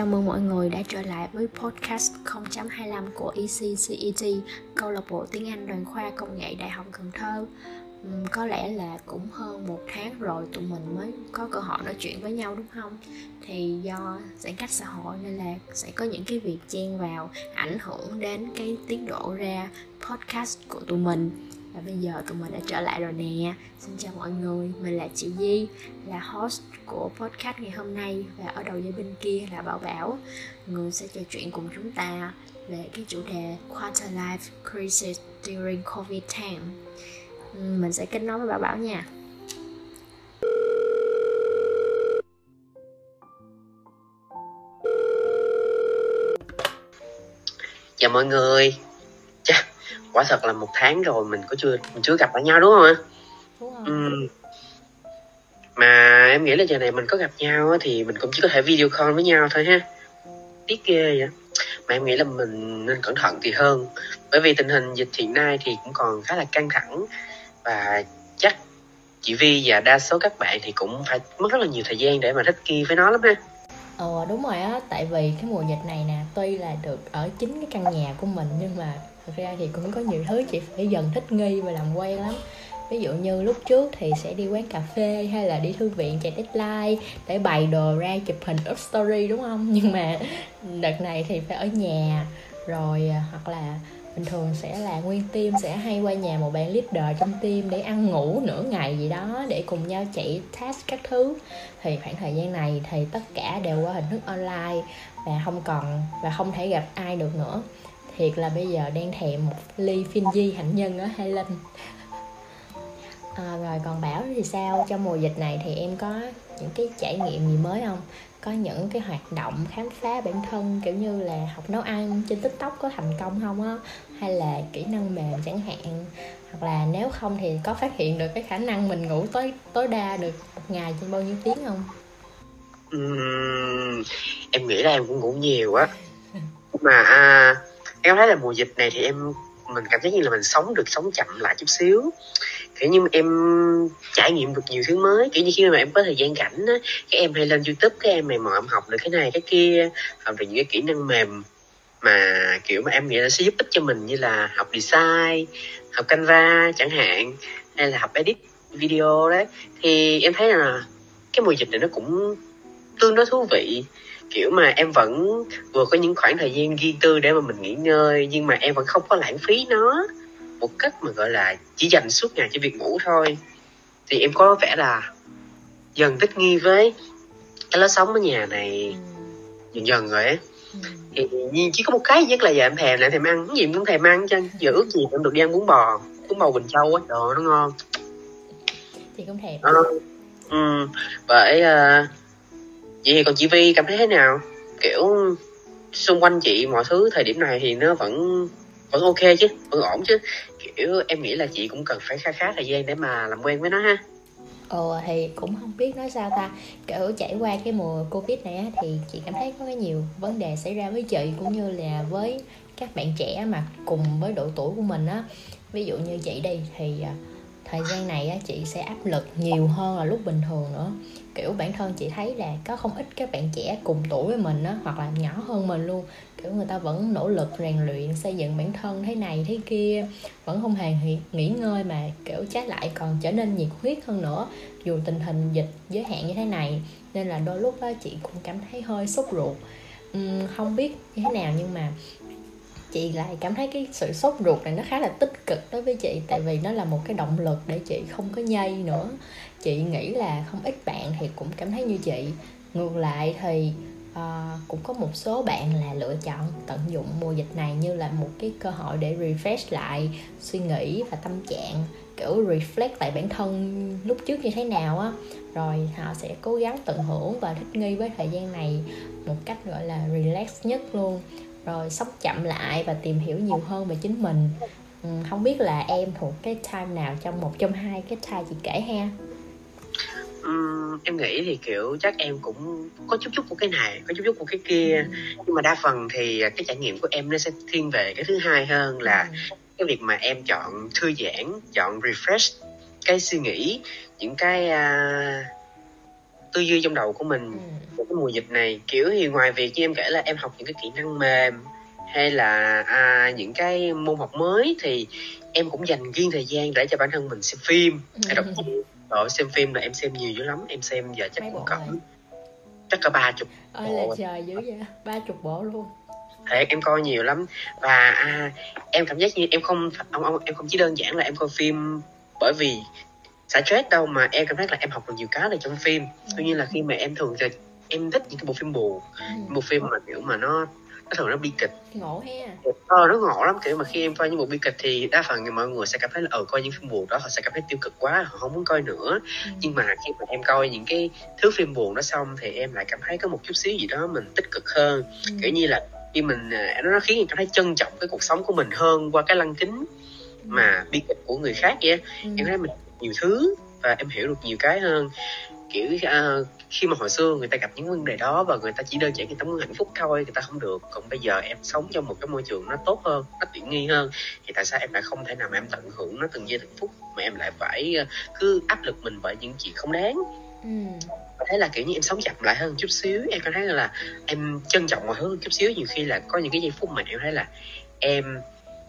chào mừng mọi người đã trở lại với podcast 0.25 của ECCET, câu lạc bộ tiếng Anh đoàn khoa công nghệ Đại học Cần Thơ. Uhm, có lẽ là cũng hơn một tháng rồi tụi mình mới có cơ hội nói chuyện với nhau đúng không? Thì do giãn cách xã hội nên là sẽ có những cái việc chen vào ảnh hưởng đến cái tiến độ ra podcast của tụi mình và bây giờ tụi mình đã trở lại rồi nè. Xin chào mọi người, mình là chị Di Là host của podcast ngày hôm nay Và ở đầu dây bên kia là Bảo Bảo. Người sẽ trò chuyện cùng chúng ta Về cái chủ đề Quarter Life Crisis During Covid Time. Mình sẽ kết nối với Bảo Bảo nha. Chào mọi người quả thật là một tháng rồi mình có chưa mình chưa gặp lại nhau đúng không ạ? Đúng rồi. Ừ. mà em nghĩ là giờ này mình có gặp nhau thì mình cũng chỉ có thể video call với nhau thôi ha. Tiếc ghê vậy. Mà em nghĩ là mình nên cẩn thận thì hơn. Bởi vì tình hình dịch hiện nay thì cũng còn khá là căng thẳng. Và chắc chị Vi và đa số các bạn thì cũng phải mất rất là nhiều thời gian để mà thích nghi với nó lắm ha. Ờ đúng rồi á, tại vì cái mùa dịch này nè, tuy là được ở chính cái căn nhà của mình nhưng mà thật ra thì cũng có nhiều thứ chị phải dần thích nghi và làm quen lắm. Ví dụ như lúc trước thì sẽ đi quán cà phê hay là đi thư viện chạy deadline để bày đồ ra chụp hình up story, đúng không? Nhưng mà đợt này thì phải ở nhà, rồi à, hoặc là bình thường sẽ là nguyên team, sẽ hay qua nhà một bạn leader trong team để ăn ngủ nửa ngày gì đó để cùng nhau chạy task các thứ. Thì khoảng thời gian này thì tất cả đều qua hình thức online và không còn, và không thể gặp ai được nữa thiệt là bây giờ đang thèm một ly phiên di hạnh nhân ở Hai Linh. À, rồi còn bảo thì sao? Trong mùa dịch này thì em có những cái trải nghiệm gì mới không? Có những cái hoạt động khám phá bản thân kiểu như là học nấu ăn trên tiktok có thành công không á? Hay là kỹ năng mềm chẳng hạn? Hoặc là nếu không thì có phát hiện được cái khả năng mình ngủ tối tối đa được một ngày trên bao nhiêu tiếng không? Uhm, em nghĩ là em cũng ngủ nhiều á. Mà à, em thấy là mùa dịch này thì em, mình cảm thấy như là mình sống được, sống chậm lại chút xíu. Kiểu như em trải nghiệm được nhiều thứ mới. Kiểu như khi mà em có thời gian rảnh á các em hay lên youtube các em mày mà em học được cái này, cái kia, học được những cái kỹ năng mềm mà, kiểu, mà em nghĩ là sẽ giúp ích cho mình như là học design, học canva chẳng hạn, hay là học edit video đấy. Thì em thấy là cái mùa dịch này nó cũng tương đối thú vị kiểu mà em vẫn vừa có những khoảng thời gian riêng tư để mà mình nghỉ ngơi nhưng mà em vẫn không có lãng phí nó một cách mà gọi là chỉ dành suốt ngày cho việc ngủ thôi. Thì em có vẻ là dần thích nghi với cái lối sống ở nhà này dần dần rồi ấy thì nhiên chỉ có một cái nhất là giờ em thèm lại thèm ăn cái gì cũng thèm ăn cho giờ ước gì em được đi ăn bún bò bún bò bình châu á đồ nó ngon. Thì cũng thèm. À, ừ, bởi uh, vậy thì còn chị Vi cảm thấy thế nào? Kiểu, xung quanh chị mọi thứ thời điểm này thì nó vẫn vẫn ok chứ, vẫn ổn chứ. Kiểu, em nghĩ là chị cũng cần phải khá khá thời gian để mà làm quen với nó ha. Ồ thì cũng không biết nói sao ta. Kiểu, trải qua cái mùa Covid này á, Thì chị cảm thấy có nhiều vấn đề xảy ra với chị, Cũng như là với các bạn trẻ mà cùng với độ tuổi của mình á. Ví dụ như chị đây thì à, thời gian này á, chị sẽ áp lực nhiều hơn là lúc bình thường nữa. Kiểu bản thân chị thấy là có không ít các bạn trẻ cùng tuổi với mình á hoặc là nhỏ hơn mình luôn. Kiểu người ta vẫn nỗ lực rèn luyện xây dựng bản thân thế này thế kia vẫn không hề nghỉ ngơi mà kiểu trái lại còn trở nên nhiệt huyết hơn nữa. Dù tình hình dịch giới hạn như thế này nên là đôi lúc đó chị cũng cảm thấy hơi sốt ruột. Uhm, không biết như thế nào nhưng mà chị lại cảm thấy cái sự sốt ruột này nó khá là tích cực đối với chị tại vì nó là một cái động lực để chị không có nhây nữa. Chị nghĩ là không ít bạn thì cũng cảm thấy như chị. Ngược lại thì uh, cũng có một số bạn là lựa chọn tận dụng mùa dịch này như là một cái cơ hội để refresh lại suy nghĩ và tâm trạng kiểu reflect lại bản thân lúc trước như thế nào á. Rồi họ sẽ cố gắng tận hưởng và thích nghi với thời gian này một cách gọi là relax nhất luôn rồi sống chậm lại và tìm hiểu nhiều hơn về chính mình ừ, không biết là em thuộc cái time nào trong một trong hai cái time chị kể ha um, em nghĩ thì kiểu chắc em cũng có chút chút của cái này có chút chút của cái kia ừ. nhưng mà đa phần thì cái trải nghiệm của em nó sẽ thiên về cái thứ hai hơn là ừ. cái việc mà em chọn thư giãn chọn refresh cái suy nghĩ những cái uh, tư duy trong đầu của mình. Ừ. cái mùa dịch này kiểu thì ngoài việc như em kể là em học những cái kỹ năng mềm hay là à, những cái môn học mới thì em cũng dành riêng thời gian để cho bản thân mình xem phim. Hay đọc sách. Rồi xem phim là em xem nhiều dữ lắm. Em xem giờ chắc cũng cỡ chắc cả ba chục ơi là trời dữ vậy. Ba chục bộ luôn. Thiệt em coi nhiều lắm. Và à, em cảm giác như em không ông ông em không chỉ đơn giản là em coi phim bởi vì xả stress đâu mà em cảm thấy là em học được nhiều cái từ trong phim tuy nhiên là khi mà em thường thì em thích những cái bộ phim buồn ừ. bộ phim mà kiểu mà nó nó thường nó bi kịch ngộ he ờ nó ngộ lắm kiểu mà khi em coi những bộ bi kịch thì đa phần mọi người sẽ cảm thấy là ờ coi những phim buồn đó họ sẽ cảm thấy tiêu cực quá họ không muốn coi nữa ừ. nhưng mà khi mà em coi những cái thứ phim buồn đó xong thì em lại cảm thấy có một chút xíu gì đó mình tích cực hơn ừ. kiểu như là khi mình à, nó khiến em cảm thấy trân trọng cái cuộc sống của mình hơn qua cái lăng kính ừ. mà bi kịch của người khác vậy ừ. em thấy mình nhiều thứ và em hiểu được nhiều cái hơn. Kiểu uh, khi mà hồi xưa người ta gặp những vấn đề đó và người ta chỉ đơn giản người ta muốn hạnh phúc thôi người ta không được. Còn bây giờ em sống trong một cái môi trường nó tốt hơn nó tiện nghi hơn thì tại sao em lại không thể nào mà em tận hưởng nó từng giây từng phút mà em lại phải uh, cứ áp lực mình bởi những chuyện không đáng? Ừ. thế là kiểu như em sống chậm lại hơn chút xíu em cảm thấy là em trân trọng mọi thứ chút xíu. Nhiều khi là có những cái giây phút mà em thấy là em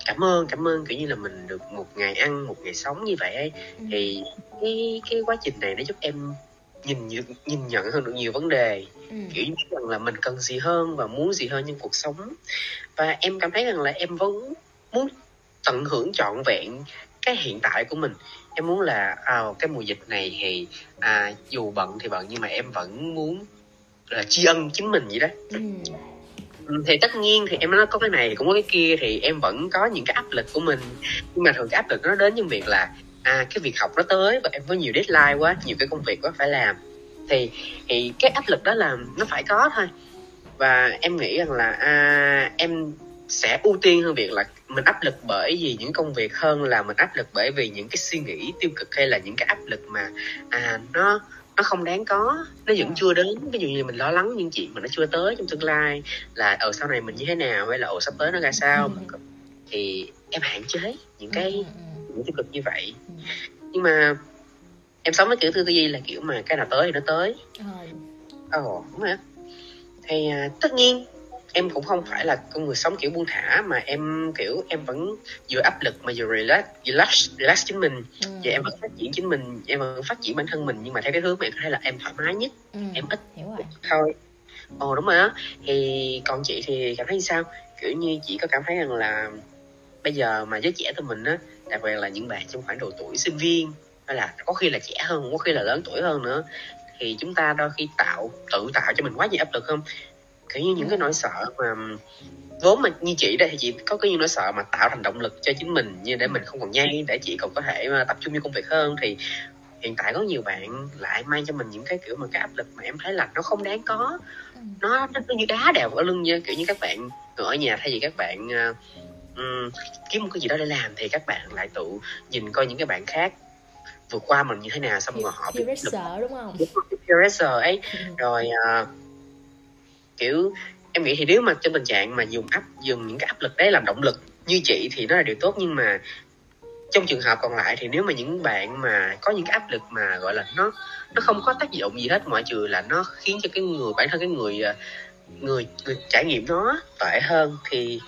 cảm ơn cảm ơn kiểu như là mình được một ngày ăn một ngày sống như vậy ấy. Ừ. thì cái cái quá trình này nó giúp em nhìn nhìn nhận hơn được nhiều vấn đề ừ. kiểu như rằng là mình cần gì hơn và muốn gì hơn trong cuộc sống và em cảm thấy rằng là em vẫn muốn tận hưởng trọn vẹn cái hiện tại của mình em muốn là à, cái mùa dịch này thì à, dù bận thì bận nhưng mà em vẫn muốn là tri ân chính mình vậy đó ừ thì tất nhiên thì em nói có cái này cũng có cái kia thì em vẫn có những cái áp lực của mình. Nhưng mà thường cái áp lực nó đến những việc là à cái việc học nó tới và em có nhiều deadline quá nhiều cái công việc quá phải làm. Thì thì cái áp lực đó là nó phải có thôi. Và em nghĩ rằng là à, em sẽ ưu tiên hơn việc là mình áp lực bởi vì những công việc hơn là mình áp lực bởi vì những cái suy nghĩ tiêu cực hay là những cái áp lực mà à nó nó không đáng có. Nó vẫn chưa đến. Ví dụ như mình lo lắng những chuyện mà nó chưa tới trong tương lai là ở sau này mình như thế nào? Hay là ở sắp tới nó ra sao? thì em hạn chế những cái ừ, ừ, ừ những tiêu cực như vậy. Nhưng mà em sống với kiểu tư duy là kiểu mà cái nào tới thì nó tới. Ồ oh, đúng rồi thì à, tất nhiên em cũng không phải là con người sống kiểu buông thả mà em kiểu em vẫn vừa áp lực mà vừa relax relax relax chính mình ừ. và em vẫn phát triển chính mình em vẫn phát triển bản thân mình nhưng mà theo cái hướng mà em thấy là em thoải mái nhất ừ. em ít Hiểu rồi. thôi ồ đúng rồi á thì còn chị thì cảm thấy sao kiểu như chị có cảm thấy rằng là bây giờ mà giới trẻ tụi mình á đặc biệt là những bạn trong khoảng độ tuổi sinh viên hay là có khi là trẻ hơn có khi là lớn tuổi hơn nữa thì chúng ta đôi khi tạo tự tạo cho mình quá nhiều áp lực không kiểu như những cái nỗi sợ mà vốn mà như chị đây thì chị có cái nỗi sợ mà tạo thành động lực cho chính mình như để mình không còn nhây để chị còn có thể mà tập trung vào công việc hơn. Thì hiện tại có nhiều bạn lại mang cho mình những cái kiểu mà cái áp lực mà em thấy là nó không đáng có. Nó nó như đá đèo ở lưng như kiểu như các bạn ở nhà thay vì các bạn um, kiếm một cái gì đó để làm thì các bạn lại tự nhìn coi những cái bạn khác vượt qua mình như thế nào xong rồi họ bị sợ đúng không? Pressure ấy. Ừ. rồi uh, kiểu em nghĩ thì nếu mà trong tình trạng mà dùng áp dùng những cái áp lực đấy làm động lực như chị thì nó là điều tốt nhưng mà trong trường hợp còn lại thì nếu mà những bạn mà có những cái áp lực mà gọi là nó nó không có tác dụng gì hết ngoại trừ là nó khiến cho cái người bản thân cái người à, người người trải nghiệm nó tệ hơn thì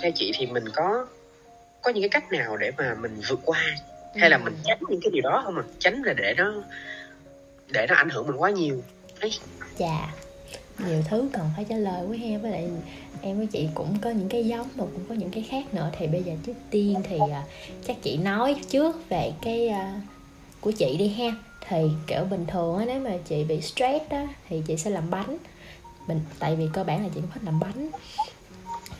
theo chị thì mình có có những cái cách nào để mà mình vượt qua? Hay là mình tránh những cái điều đó không mà tránh là để nó để nó ảnh hưởng mình quá nhiều. Ấy dạ nhiều thứ cần phải trả lời với em với lại em với chị cũng có những cái giống mà cũng có những cái khác nữa. Thì bây giờ trước tiên thì uh, chắc chị nói trước về cái uh, của chị đi ha. Thì kiểu bình thường á nếu mà chị bị stress đó thì chị sẽ làm bánh. Mình tại vì cơ bản là chị cũng thích làm bánh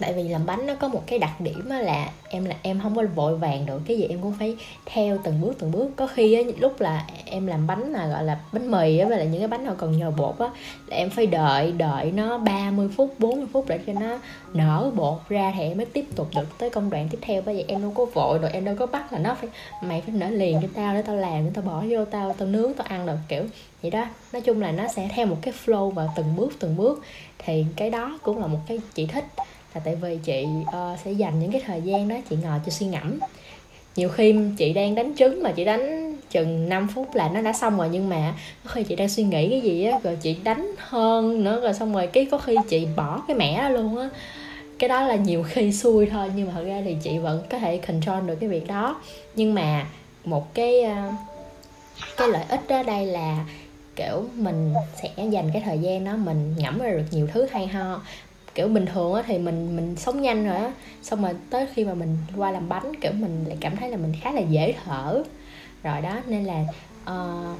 tại vì làm bánh nó có một cái đặc điểm là em là em không có vội vàng được. Cái gì em cũng phải theo từng bước từng bước. Có khi á, lúc là em làm bánh mà gọi là bánh mì á với lại những cái bánh nào còn nhờ bột á là em phải đợi đợi nó 30 phút 40 phút để cho nó nở bột ra thì em mới tiếp tục được tới công đoạn tiếp theo. Bởi vậy em đâu có vội rồi em đâu có bắt là nó phải mày phải nở liền cho tao để tao làm để tao bỏ vô tao tao nướng tao ăn được kiểu vậy đó. Nói chung là nó sẽ theo một cái flow và từng bước từng bước. Thì cái đó cũng là một cái chỉ thích là tại vì chị uh, sẽ dành những cái thời gian đó chị ngồi cho suy ngẫm. Nhiều khi chị đang đánh trứng mà chị đánh chừng 5 phút là nó đã xong rồi nhưng mà có khi chị đang suy nghĩ cái gì á rồi chị đánh hơn nữa rồi xong rồi cái có khi chị bỏ cái mẻ đó luôn á. Cái đó là nhiều khi xui thôi nhưng mà thật ra thì chị vẫn có thể control được cái việc đó. Nhưng mà một cái ờ, cái lợi ích đó đây là kiểu mình sẽ dành cái thời gian đó mình ngẫm ra được nhiều thứ hay ho kiểu bình thường á thì mình mình sống nhanh rồi á. Xong rồi tới khi mà mình qua làm bánh kiểu mình lại cảm thấy là mình khá là dễ thở. Rồi đó nên là uh,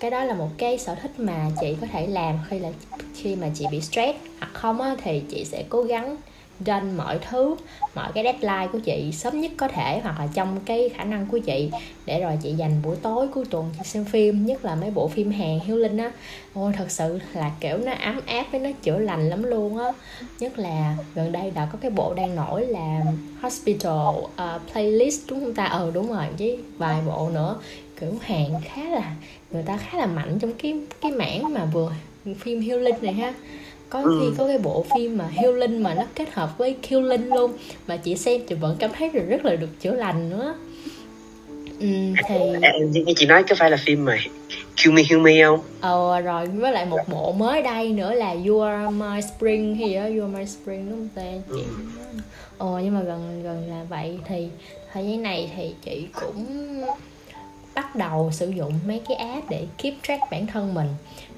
cái đó là một cái sở thích mà chị có thể làm khi là khi mà chị bị stress. Hoặc không á thì chị sẽ cố gắng trên mọi thứ mọi cái deadline của chị sớm nhất có thể hoặc là trong cái khả năng của chị để rồi chị dành buổi tối cuối tuần chị xem phim nhất là mấy bộ phim hàng hiếu linh á. Ôi thật sự là kiểu nó ấm áp với nó chữa lành lắm luôn á. Nhất là gần đây đã có cái bộ đang nổi là hospital uh, playlist đúng không ta? Ừ đúng rồi với vài bộ nữa. Kiểu hàng khá là người ta khá là mạnh trong cái cái mảng mà vừa phim hiếu linh này ha có ừ. khi có cái bộ phim mà healing mà nó kết hợp với killing luôn mà chị xem chị vẫn cảm thấy rất là được chữa lành nữa ừ, thì như chị nói có phải là phim mà Kill Me Heal Me không? Ờ rồi với lại một bộ mới đây nữa là You Are My Spring hay gì đó You Are My Spring đúng không tên chị ừ. Ờ nhưng mà gần gần là vậy thì thời gian này thì chị cũng bắt đầu sử dụng mấy cái app để keep track bản thân mình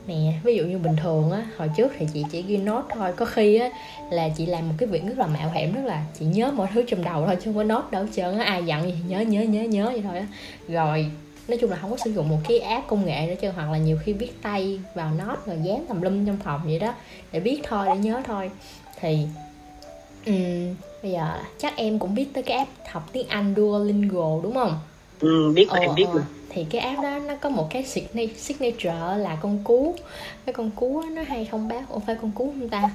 nè ví dụ như bình thường á hồi trước thì chị chỉ ghi nốt thôi có khi á là chị làm một cái việc rất là mạo hiểm rất là chị nhớ mọi thứ trong đầu thôi chứ không có nốt đâu trơn á ai dặn gì nhớ nhớ nhớ nhớ vậy thôi á rồi nói chung là không có sử dụng một cái app công nghệ nữa chứ hoặc là nhiều khi viết tay vào nốt rồi dán tầm lum trong phòng vậy đó để biết thôi để nhớ thôi thì um, bây giờ chắc em cũng biết tới cái app học tiếng Anh Duolingo đúng không? Ừ, biết rồi, em biết rồi. Thì cái app đó nó có một cái signature là con cú. Cái con cú nó hay thông báo. Ủa phải con cú không ta?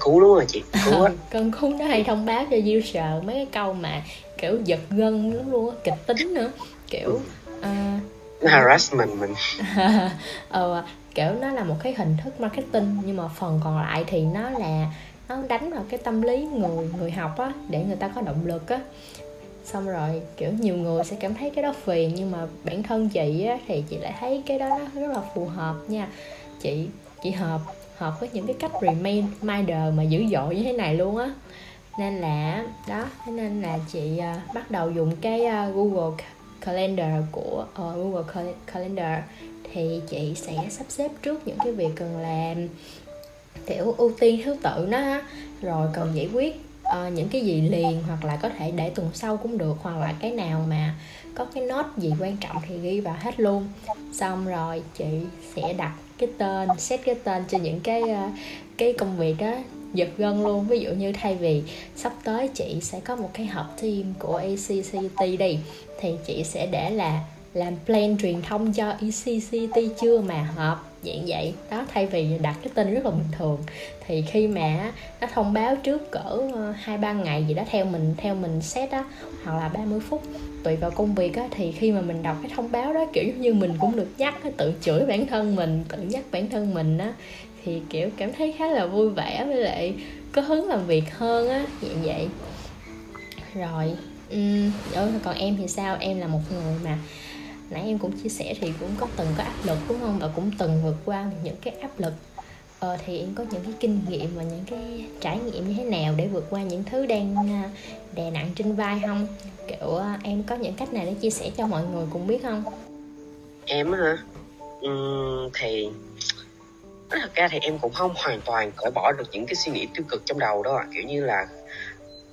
Cú đúng rồi chị cú con cú nó hay thông báo cho user mấy cái câu mà kiểu giật gân lắm luôn á kịch tính nữa. Kiểu uh, nó harassment mình. Ờ, kiểu nó là một cái hình thức marketing nhưng mà phần còn lại thì nó là nó đánh vào cái tâm lý người người học á để người ta có động lực á xong rồi kiểu nhiều người sẽ cảm thấy cái đó phiền nhưng mà bản thân chị á, thì chị lại thấy cái đó nó rất là phù hợp nha. Chị chị hợp hợp với những cái cách remain minder mà dữ dội như thế này luôn á. Nên là đó thế nên là chị uh, bắt đầu dùng cái uh, Google Calendar của uh, Google Calendar. Thì chị sẽ sắp xếp trước những cái việc cần làm kiểu ưu tiên thứ tự nó rồi cần giải quyết uh, những cái gì liền hoặc là có thể để tuần sau cũng được hoặc là cái nào mà có cái nốt gì quan trọng thì ghi vào hết luôn. Xong rồi chị sẽ đặt cái tên set cái tên cho những cái uh, cái công việc đó giật gân luôn. Ví dụ như thay vì sắp tới chị sẽ có một cái họp team của ACCT đi thì chị sẽ để là làm plan truyền thông cho ECCT chưa mà họp. Dạng vậy đó thay vì đặt cái tên rất là bình thường. Thì khi mà nó thông báo trước cỡ ờ, hai ba ngày gì đó theo mình theo mình set á hoặc là 30 phút tùy vào công việc á thì khi mà mình đọc cái thông báo đó kiểu như mình cũng được nhắc tự chửi bản thân mình tự nhắc bản thân mình á thì kiểu cảm thấy khá là vui vẻ với lại có hứng làm việc hơn á dạng vậy. Rồi ừ, còn em thì sao? Em là một người mà nãy em cũng chia sẻ thì cũng có từng có áp lực đúng không? Và cũng từng vượt qua những cái áp lực. Ờ, thì em có những cái kinh nghiệm và những cái trải nghiệm như thế nào để vượt qua những thứ đang à, đè nặng trên vai không? Kiểu à, em có những cách nào để chia sẻ cho mọi người cùng biết không? Em hả? Uhm, thì thật ra thì em cũng không hoàn toàn cởi bỏ được những cái suy nghĩ tiêu cực trong đầu đâu ạ. À. kiểu như là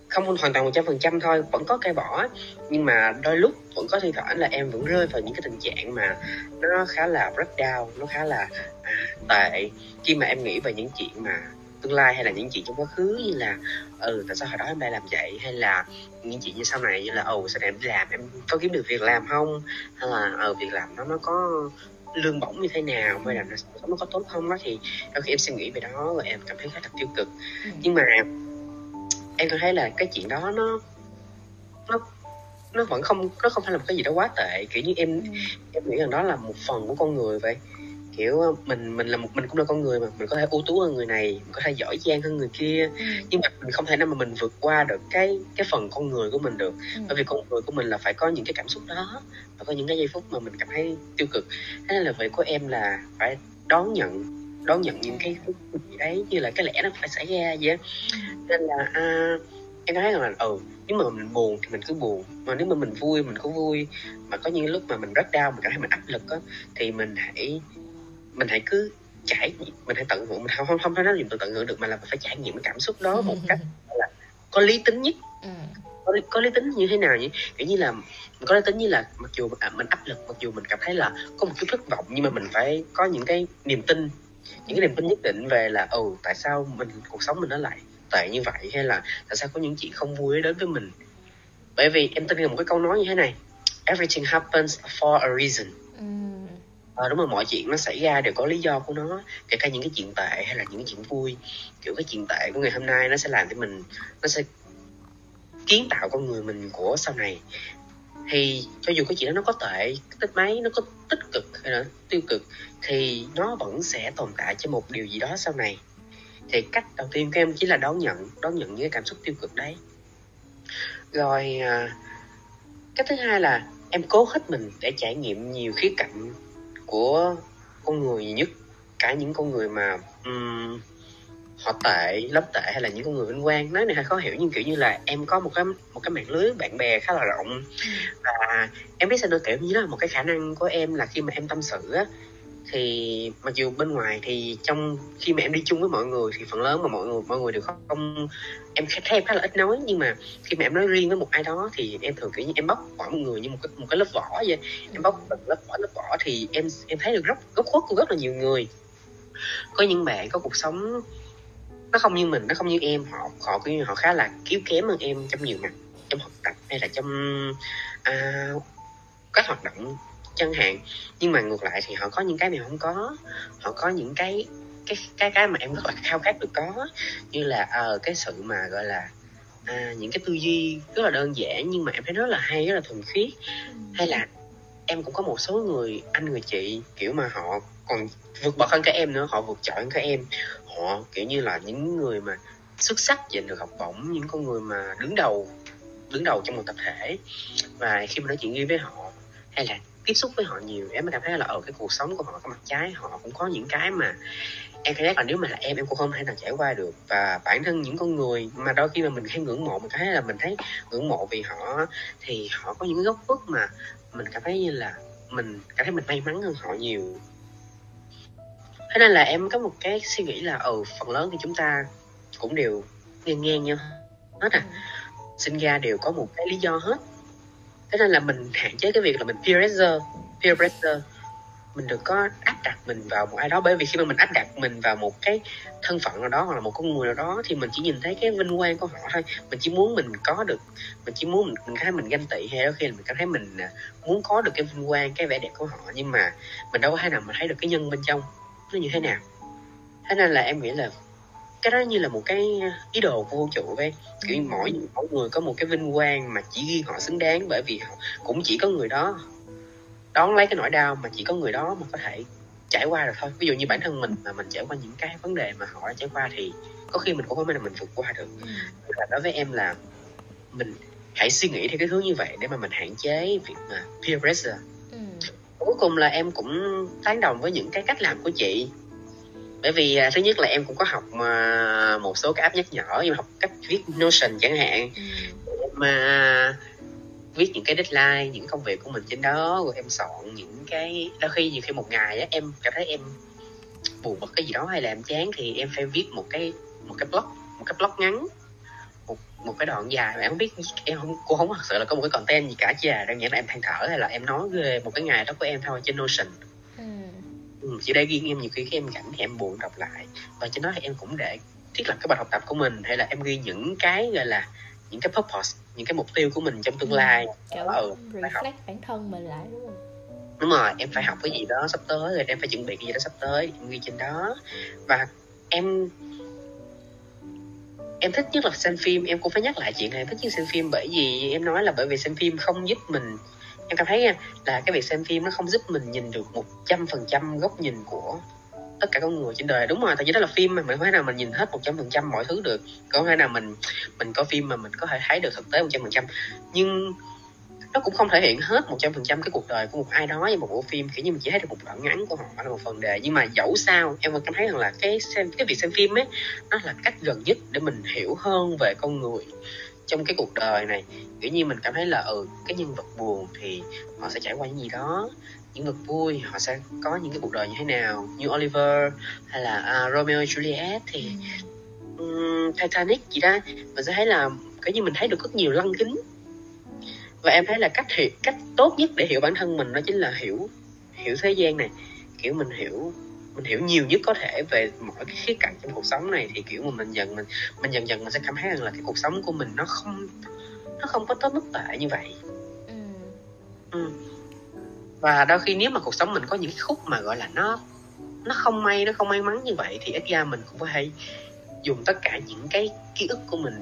không hoàn toàn một trăm phần trăm thôi vẫn có cây bỏ. Nhưng mà đôi lúc vẫn có thi thoảng là em vẫn rơi vào những cái tình trạng mà nó khá là breakdown nó khá là à, tệ. Khi mà em nghĩ về những chuyện mà tương lai hay là những chuyện trong quá khứ như là ừ tại sao hồi đó em lại làm vậy? Hay là những chuyện như sau này như là ừ sau này em đi làm? Em có kiếm được việc làm không? Hay là ừ việc làm nó nó có lương bổng như thế nào? Hay là nó, nó có tốt không? Đó thì đôi khi em suy nghĩ về đó và em cảm thấy khá là tiêu cực. Ừ. nhưng mà em cảm thấy là cái chuyện đó nó nó nó vẫn không nó không phải là một cái gì đó quá tệ kiểu như em ừ. em nghĩ rằng đó là một phần của con người vậy kiểu mình mình là một mình cũng là con người mà mình có thể ưu tú hơn người này mình có thể giỏi giang hơn người kia ừ. nhưng mà mình không thể nào mà mình vượt qua được cái cái phần con người của mình được Ừ. bởi vì con người của mình là phải có những cái cảm xúc đó và có những cái giây phút mà mình cảm thấy tiêu cực thế nên là việc của em là phải đón nhận đón nhận những cái phút gì đấy như là cái lẽ nó phải xảy ra vậy nên là à, em thấy rằng là ừ nếu mà mình buồn thì mình cứ buồn mà nếu mà mình vui mình cứ vui. Mà có những lúc mà mình rất đau mình cảm thấy mình áp lực á thì mình hãy mình hãy cứ trải nghiệm mình hãy tận hưởng mình không không không nói dùng từ tận hưởng được mà là mình phải trải nghiệm cái cảm xúc đó một cách là có lý tính nhất. Ừ. có, có lý tính như thế nào nhỉ? Kiểu như là mình có lý tính như là mặc dù à, mình áp lực mặc dù mình cảm thấy là có một chút thất vọng nhưng mà mình phải có những cái niềm tin những cái niềm tin nhất định về là ừ tại sao mình cuộc sống mình nó lại tệ như vậy? Hay là tại sao có những chuyện không vui đến với mình? Bởi vì em tin vào một cái câu nói như thế này everything happens for a reason. Ừ. Ờ, đúng rồi mọi chuyện nó xảy ra đều có lý do của nó kể cả những cái chuyện tệ hay là những cái chuyện vui. Kiểu cái chuyện tệ của ngày hôm nay nó sẽ làm cho mình nó sẽ kiến tạo con người mình của sau này thì cho dù cái chuyện đó nó có tệ tích máy nó có tích cực hay là tiêu cực thì nó vẫn sẽ tồn tại cho một điều gì đó sau này. Thì cách đầu tiên của em chỉ là đón nhận đón nhận những cái cảm xúc tiêu cực đấy. Rồi à, cách thứ hai là em cố hết mình để trải nghiệm nhiều khía cạnh của con người nhất cả những con người mà um, họ tệ lắm tệ hay là những con người vinh quang. Nói này hơi khó hiểu nhưng kiểu như là em có một cái một cái mạng lưới bạn bè khá là rộng. Và em biết sao nữa kiểu như đó là một cái khả năng của em là khi mà em tâm sự á thì mặc dù bên ngoài thì trong khi mà em đi chung với mọi người thì phần lớn mà mọi người mọi người đều không, em thấy em khá là ít nói. Nhưng mà khi mà em nói riêng với một ai đó thì em thường kiểu như em bóc vỏ một người như một cái một cái lớp vỏ vậy. Em bóc từng lớp vỏ lớp vỏ thì em em thấy được rất góc khuất của rất là nhiều người. Có những bạn có cuộc sống nó không như mình nó không như em. Họ họ kiểu như họ khá là yếu kém hơn em trong nhiều mặt trong học tập hay là trong à, các hoạt động chẳng hạn. Nhưng mà ngược lại thì họ có những cái mà không có họ có những cái cái cái cái mà em rất là khao khát được có. Như là ờ cái sự mà gọi là à, những cái tư duy rất là đơn giản nhưng mà em thấy rất là hay rất là thuần khiết. Hay là em cũng có một số người anh người chị kiểu mà họ còn vượt bậc hơn các em nữa họ vượt trội hơn các em họ, kiểu như là những người mà xuất sắc giành được học bổng, những con người mà đứng đầu đứng đầu trong một tập thể. Và khi mà nói chuyện riêng với họ, hay là tiếp xúc với họ nhiều, em mới cảm thấy là ở cái cuộc sống của họ có mặt trái, họ cũng có những cái mà em cảm giác là nếu mà là em em cũng không thể nào trải qua được. Và bản thân những con người mà đôi khi mà mình hay ngưỡng mộ, mình thấy là mình thấy ngưỡng mộ vì họ, thì họ có những cái góc khuất mà mình cảm thấy như là mình cảm thấy mình may mắn hơn họ nhiều thế nên là em có một cái suy nghĩ là ừ phần lớn thì chúng ta cũng đều ngang ngang nhau hết à. Sinh ra đều có một cái lý do hết. Thế nên là mình hạn chế cái việc là mình peer pressure peer pressure. Mình đừng có áp đặt mình vào một ai đó. Bởi vì khi mà mình áp đặt mình vào một cái thân phận nào đó hoặc là một con người nào đó thì mình chỉ nhìn thấy cái vinh quang của họ thôi. Mình chỉ muốn mình có được mình chỉ muốn mình, mình cảm thấy mình ganh tị hay đôi khi là mình cảm thấy mình à, muốn có được cái vinh quang cái vẻ đẹp của họ. Nhưng mà mình đâu có thể nào mà thấy được cái nhân bên trong nó như thế nào? Thế nên là em nghĩ là cái đó như là một cái ý đồ của vũ trụ vậy. Kiểu mỗi mỗi người có một cái vinh quang mà chỉ riêng họ xứng đáng bởi vì họ cũng chỉ có người đó. Đón lấy cái nỗi đau mà chỉ có người đó mà có thể trải qua được thôi. Ví dụ như bản thân mình mà mình trải qua những cái vấn đề mà họ đã trải qua thì có khi mình cũng không thể nào mình vượt qua được. Ừ. Là đối với em là mình hãy suy nghĩ theo cái hướng như vậy để mà mình hạn chế việc mà peer pressure. Cuối cùng là em cũng tán đồng với những cái cách làm của chị. Bởi vì à, thứ nhất là em cũng có học mà một số cái app nhắc nhở em học cách viết notion chẳng hạn. Ừ. mà viết những cái deadline những công việc của mình trên đó rồi em soạn những cái đôi khi nhiều khi một ngày á em cảm thấy em buồn bực cái gì đó hay là em chán thì em phải viết một cái một cái blog một cái blog ngắn một cái đoạn dài mà em không biết em không cô không thật sự là có một cái content gì cả chỉ là đơn giản là em than thở hay là em nói về một cái ngày đó của em thôi trên notion. Ừ. ừ, chỉ để riêng em nhiều khi khi em rảnh thì em buồn đọc lại. Và trên đó thì em cũng để thiết lập cái bài học tập của mình hay là em ghi những cái gọi là những cái purpose những cái mục tiêu của mình trong tương lai. Kiểu ừ, phải học. reflect bản thân mình lại đúng không? Đúng rồi em phải học cái gì đó sắp tới rồi em phải chuẩn bị cái gì đó sắp tới em ghi trên đó. Và em em thích nhất là xem phim, em cũng phải nhắc lại chuyện này em thích nhất xem phim bởi vì em nói là bởi vì xem phim không giúp mình. Em cảm thấy nha, là cái việc xem phim nó không giúp mình nhìn được một trăm phần trăm góc nhìn của tất cả con người trên đời. Đúng rồi, tại vì đó là phim mà, mình không thể nào mình nhìn hết một trăm phần trăm mọi thứ được. Có thể nào mình mình có phim mà mình có thể thấy được thực tế một trăm phần trăm. Nhưng nó cũng không thể hiện hết một trăm phần trăm cái cuộc đời của một ai đó trong một bộ phim kiểu như mình chỉ thấy được một đoạn ngắn của họ là một phần đề. Nhưng mà dẫu sao em vẫn cảm thấy rằng là cái xem cái việc xem phim ấy nó là cách gần nhất để mình hiểu hơn về con người trong cái cuộc đời này. Kiểu như mình cảm thấy là ừ cái nhân vật buồn thì họ sẽ trải qua những gì đó. Những vật vui họ sẽ có những cái cuộc đời như thế nào? Như Oliver hay là uh, Romeo Juliet thì um, Titanic gì đó. Mình sẽ thấy là kiểu như mình thấy được rất nhiều lăng kính và em thấy là cách hiểu cách tốt nhất để hiểu bản thân mình đó chính là hiểu hiểu thế gian này kiểu mình hiểu mình hiểu nhiều nhất có thể về mọi cái khía cạnh trong cuộc sống này thì kiểu mà mình dần mình mình dần dần mình sẽ cảm thấy rằng là cái cuộc sống của mình nó không nó không có tới mức tệ như vậy ừ. Ừ. và đôi khi nếu mà cuộc sống mình có những cái khúc mà gọi là nó nó không may nó không may mắn như vậy thì ít ra mình cũng phải dùng tất cả những cái ký ức của mình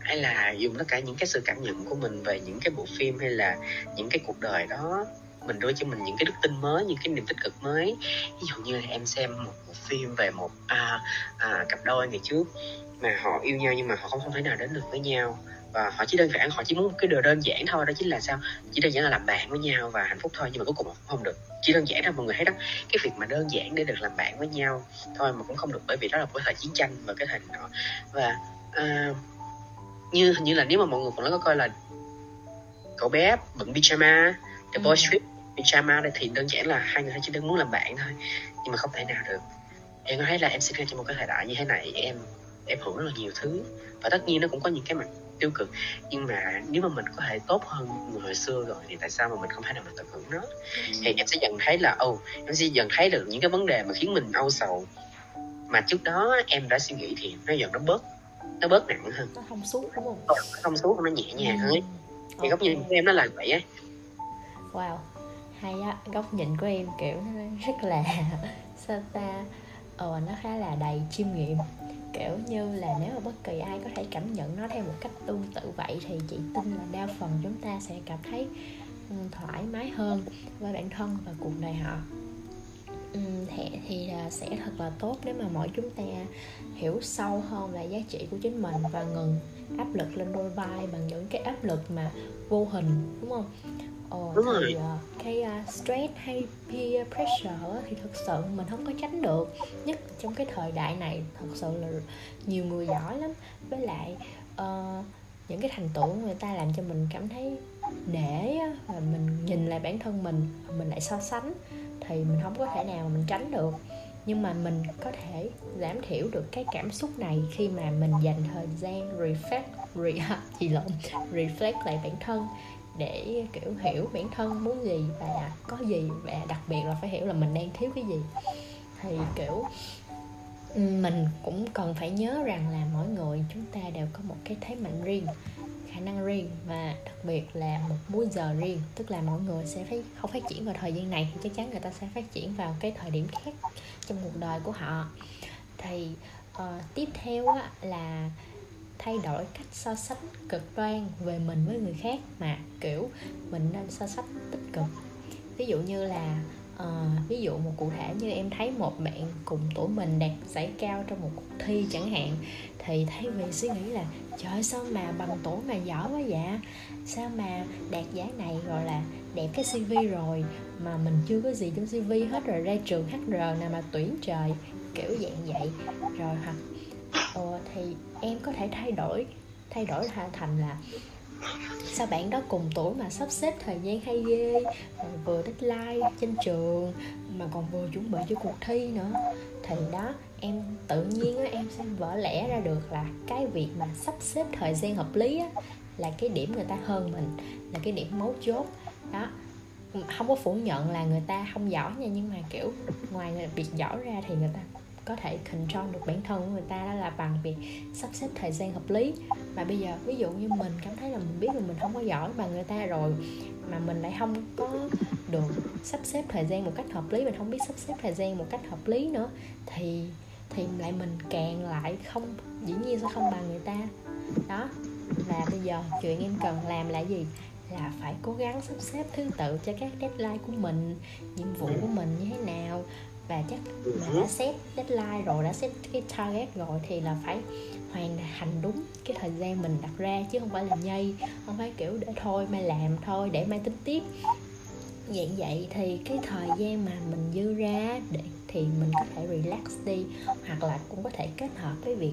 hay là dùng tất cả những cái sự cảm nhận của mình về những cái bộ phim hay là những cái cuộc đời đó mình đưa cho mình những cái đức tin mới những cái niềm tích cực mới. Ví dụ như là em xem một bộ phim về một à, à, cặp đôi ngày trước mà họ yêu nhau nhưng mà họ không không thể nào đến được với nhau. Và họ chỉ đơn giản họ chỉ muốn một cái điều đơn giản thôi đó chính là sao? Chỉ đơn giản là làm bạn với nhau và hạnh phúc thôi nhưng mà cuối cùng không được. Chỉ đơn giản là mọi người thấy đó. Cái việc mà đơn giản để được làm bạn với nhau thôi mà cũng không được bởi vì đó là một cái thời chiến tranh và cái thời đó. Và uh, như hình như là nếu mà mọi người còn có coi là cậu bé bận pyjama The Boy ừ. Strip pyjama đây thì đơn giản là hai người chỉ đang muốn làm bạn thôi nhưng mà không thể nào được. Em có thấy là em sinh ra trong một cái thời đại như thế này em em hưởng rất là nhiều thứ. Và tất nhiên nó cũng có những cái mặt tiêu cực nhưng mà nếu mà mình có thể tốt hơn người hồi xưa rồi thì tại sao mà mình không thể nào mình tận hưởng nó? Thì em sẽ dần thấy là ồ oh, em sẽ dần thấy được những cái vấn đề mà khiến mình âu sầu. Mà trước đó em đã suy nghĩ thì nó dần nó bớt nó bớt nặng hơn. Nó thông suốt đúng không? Nó thông suốt nó nhẹ nhàng hơn ừ. thì okay. góc nhìn của em nó là vậy á. Wow hay á. Góc nhìn của em kiểu nó rất là sao ta? Ờ nó khá là đầy chiêm nghiệm. Kiểu như là nếu mà bất kỳ ai có thể cảm nhận nó theo một cách tương tự vậy thì chị tin là đa phần chúng ta sẽ cảm thấy ừ, thoải mái hơn với bản thân và cuộc đời họ thì, thì sẽ thật là tốt nếu mà mỗi chúng ta hiểu sâu hơn về giá trị của chính mình và ngừng áp lực lên đôi vai bằng những cái áp lực mà vô hình đúng không? Ồ, đúng thì uh, cái uh, stress hay peer pressure thì thực sự mình không có tránh được. Nhất trong cái thời đại này thật sự là nhiều người giỏi lắm. Với lại uh, những cái thành tựu của người ta làm cho mình cảm thấy để và mình nhìn lại bản thân mình mình lại so sánh thì mình không có thể nào mà mình tránh được. Nhưng mà mình có thể giảm thiểu được cái cảm xúc này khi mà mình dành thời gian reflect re, à, gì lộn? Reflect lại bản thân để kiểu hiểu bản thân muốn gì và có gì. Và đặc biệt là phải hiểu là mình đang thiếu cái gì. Thì kiểu mình cũng cần phải nhớ rằng là mỗi người chúng ta đều có một cái thế mạnh riêng khả năng riêng và đặc biệt là một múi giờ riêng. Tức là mỗi người sẽ phải không phát triển vào thời gian này thì chắc chắn người ta sẽ phát triển vào cái thời điểm khác trong cuộc đời của họ. Thì uh, tiếp theo á, là thay đổi cách so sánh cực đoan về mình với người khác mà kiểu mình nên so sánh tích cực. Ví dụ như là à, ví dụ một cụ thể như em thấy một bạn cùng tuổi mình đạt giải cao trong một cuộc thi chẳng hạn thì thay vì suy nghĩ là trời sao mà bằng tuổi mà giỏi quá vậy? Sao mà đạt giải này gọi là đẹp cái cv rồi mà mình chưa có gì trong cv hết rồi ra trường hr nào mà tuyển trời. Kiểu dạng vậy. Rồi hoặc ờ, thì em có thể thay đổi thay đổi thành là sao bạn đó cùng tuổi mà sắp xếp thời gian hay ghê? Rồi vừa deadline trên trường mà còn vừa chuẩn bị cho cuộc thi nữa. Thì đó em tự nhiên á, em sẽ vỡ lẽ ra được là cái việc mà sắp xếp thời gian hợp lý á, là cái điểm người ta hơn mình là cái điểm mấu chốt. Đó không có phủ nhận là người ta không giỏi nha nhưng mà kiểu ngoài việc giỏi ra thì người ta có thể control được bản thân của người ta, đó là bằng việc sắp xếp thời gian hợp lý. Mà bây giờ, ví dụ như mình cảm thấy là mình biết là mình không có giỏi bằng người ta rồi, mà mình lại không có được sắp xếp thời gian một cách hợp lý, mình không biết sắp xếp thời gian một cách hợp lý nữa, thì thì lại mình càng lại không, dĩ nhiên sẽ không bằng người ta. Đó, và bây giờ chuyện em cần làm là gì? Là phải cố gắng sắp xếp thứ tự cho các deadline của mình, nhiệm vụ của mình như thế nào và chắc mà đã set deadline rồi đã set cái target rồi thì là phải hoàn thành đúng cái thời gian mình đặt ra chứ không phải là nhây không phải kiểu để thôi mai làm thôi để mai tính tiếp. Dạng vậy thì cái thời gian mà mình dư ra để thì mình có thể relax đi hoặc là cũng có thể kết hợp với việc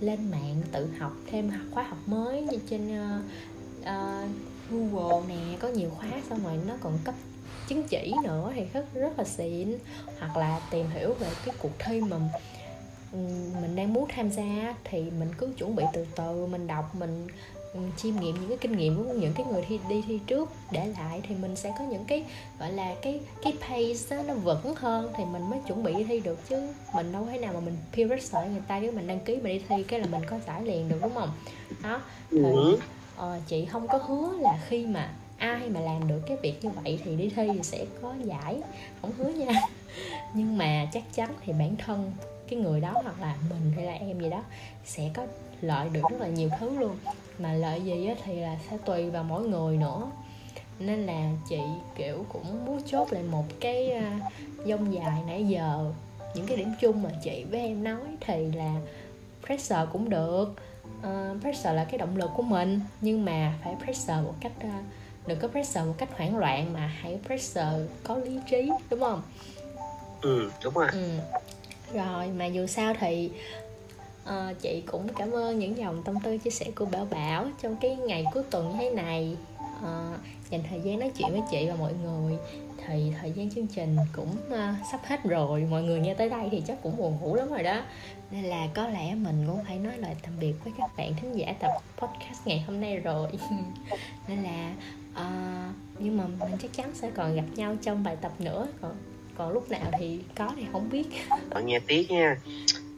lên mạng tự học thêm khóa học mới như trên uh, uh, Google nè có nhiều khóa xong rồi nó còn cấp chứng chỉ nữa thì rất rất là xịn. Hoặc là tìm hiểu về cái cuộc thi mà mình đang muốn tham gia thì mình cứ chuẩn bị từ từ mình đọc mình chiêm nghiệm những cái kinh nghiệm của những cái người thi đi thi trước. Để lại thì mình sẽ có những cái gọi là cái cái pace đó, nó vững hơn thì mình mới chuẩn bị đi thi được chứ. Mình đâu thể nào mà mình peer pressure người ta nếu mình đăng ký mình đi thi cái là mình có giải liền được đúng không? Đó thì uh, chị không có hứa là khi mà ai mà làm được cái việc như vậy thì đi thi thì sẽ có giải không hứa nha. Nhưng mà chắc chắn thì bản thân cái người đó hoặc là mình hay là em gì đó sẽ có lợi được rất là nhiều thứ luôn. Mà lợi gì thì là sẽ tùy vào mỗi người nữa. Nên là chị kiểu cũng muốn chốt lại một cái à, dông dài nãy giờ. Những cái điểm chung mà chị với em nói thì là pressure cũng được. Uh, pressure là cái động lực của mình. Nhưng mà phải pressure một cách uh, đừng có pressure một cách hoảng loạn mà hãy pressure có lý trí đúng không? Ừ đúng rồi. Ừ. rồi mà dù sao thì à, chị cũng cảm ơn những dòng tâm tư chia sẻ của bảo bảo trong cái ngày cuối tuần như thế này. À, dành thời gian nói chuyện với chị và mọi người thì thời gian chương trình cũng uh, sắp hết rồi. Mọi người nghe tới đây thì chắc cũng buồn ngủ lắm rồi đó. Nên là có lẽ mình cũng phải nói lời tạm biệt với các bạn thính giả tập podcast ngày hôm nay rồi. Nên là à, nhưng mà mình chắc chắn sẽ còn gặp nhau trong bài tập nữa. Còn còn lúc nào thì có thì không biết. Còn nghe tiếc nha.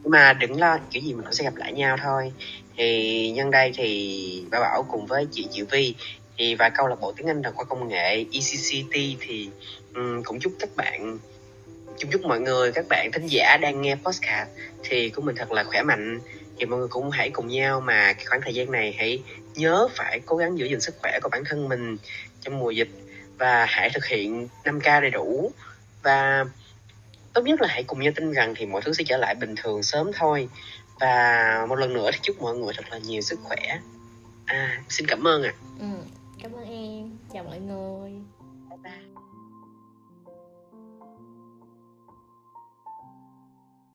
Nhưng mà đừng lo kiểu gì mình cũng sẽ gặp lại nhau thôi. Thì nhân đây thì bảo bảo cùng với chị Diệu Vi thì và câu lạc bộ tiếng Anh đào khoa công nghệ ECCT thì um, cũng chúc các bạn chúc chúc mọi người các bạn thính giả đang nghe podcast thì của mình thật là khỏe mạnh thì mọi người cũng hãy cùng nhau mà cái khoảng thời gian này hãy nhớ phải cố gắng giữ gìn sức khỏe của bản thân mình trong mùa dịch và hãy thực hiện 5K đầy đủ. Và tốt nhất là hãy cùng nhau tin rằng thì mọi thứ sẽ trở lại bình thường sớm thôi. Và một lần nữa thì chúc mọi người thật là nhiều sức khỏe. À xin cảm ơn ạ. À. ừ, cảm ơn em. Chào mọi người. Bye bye.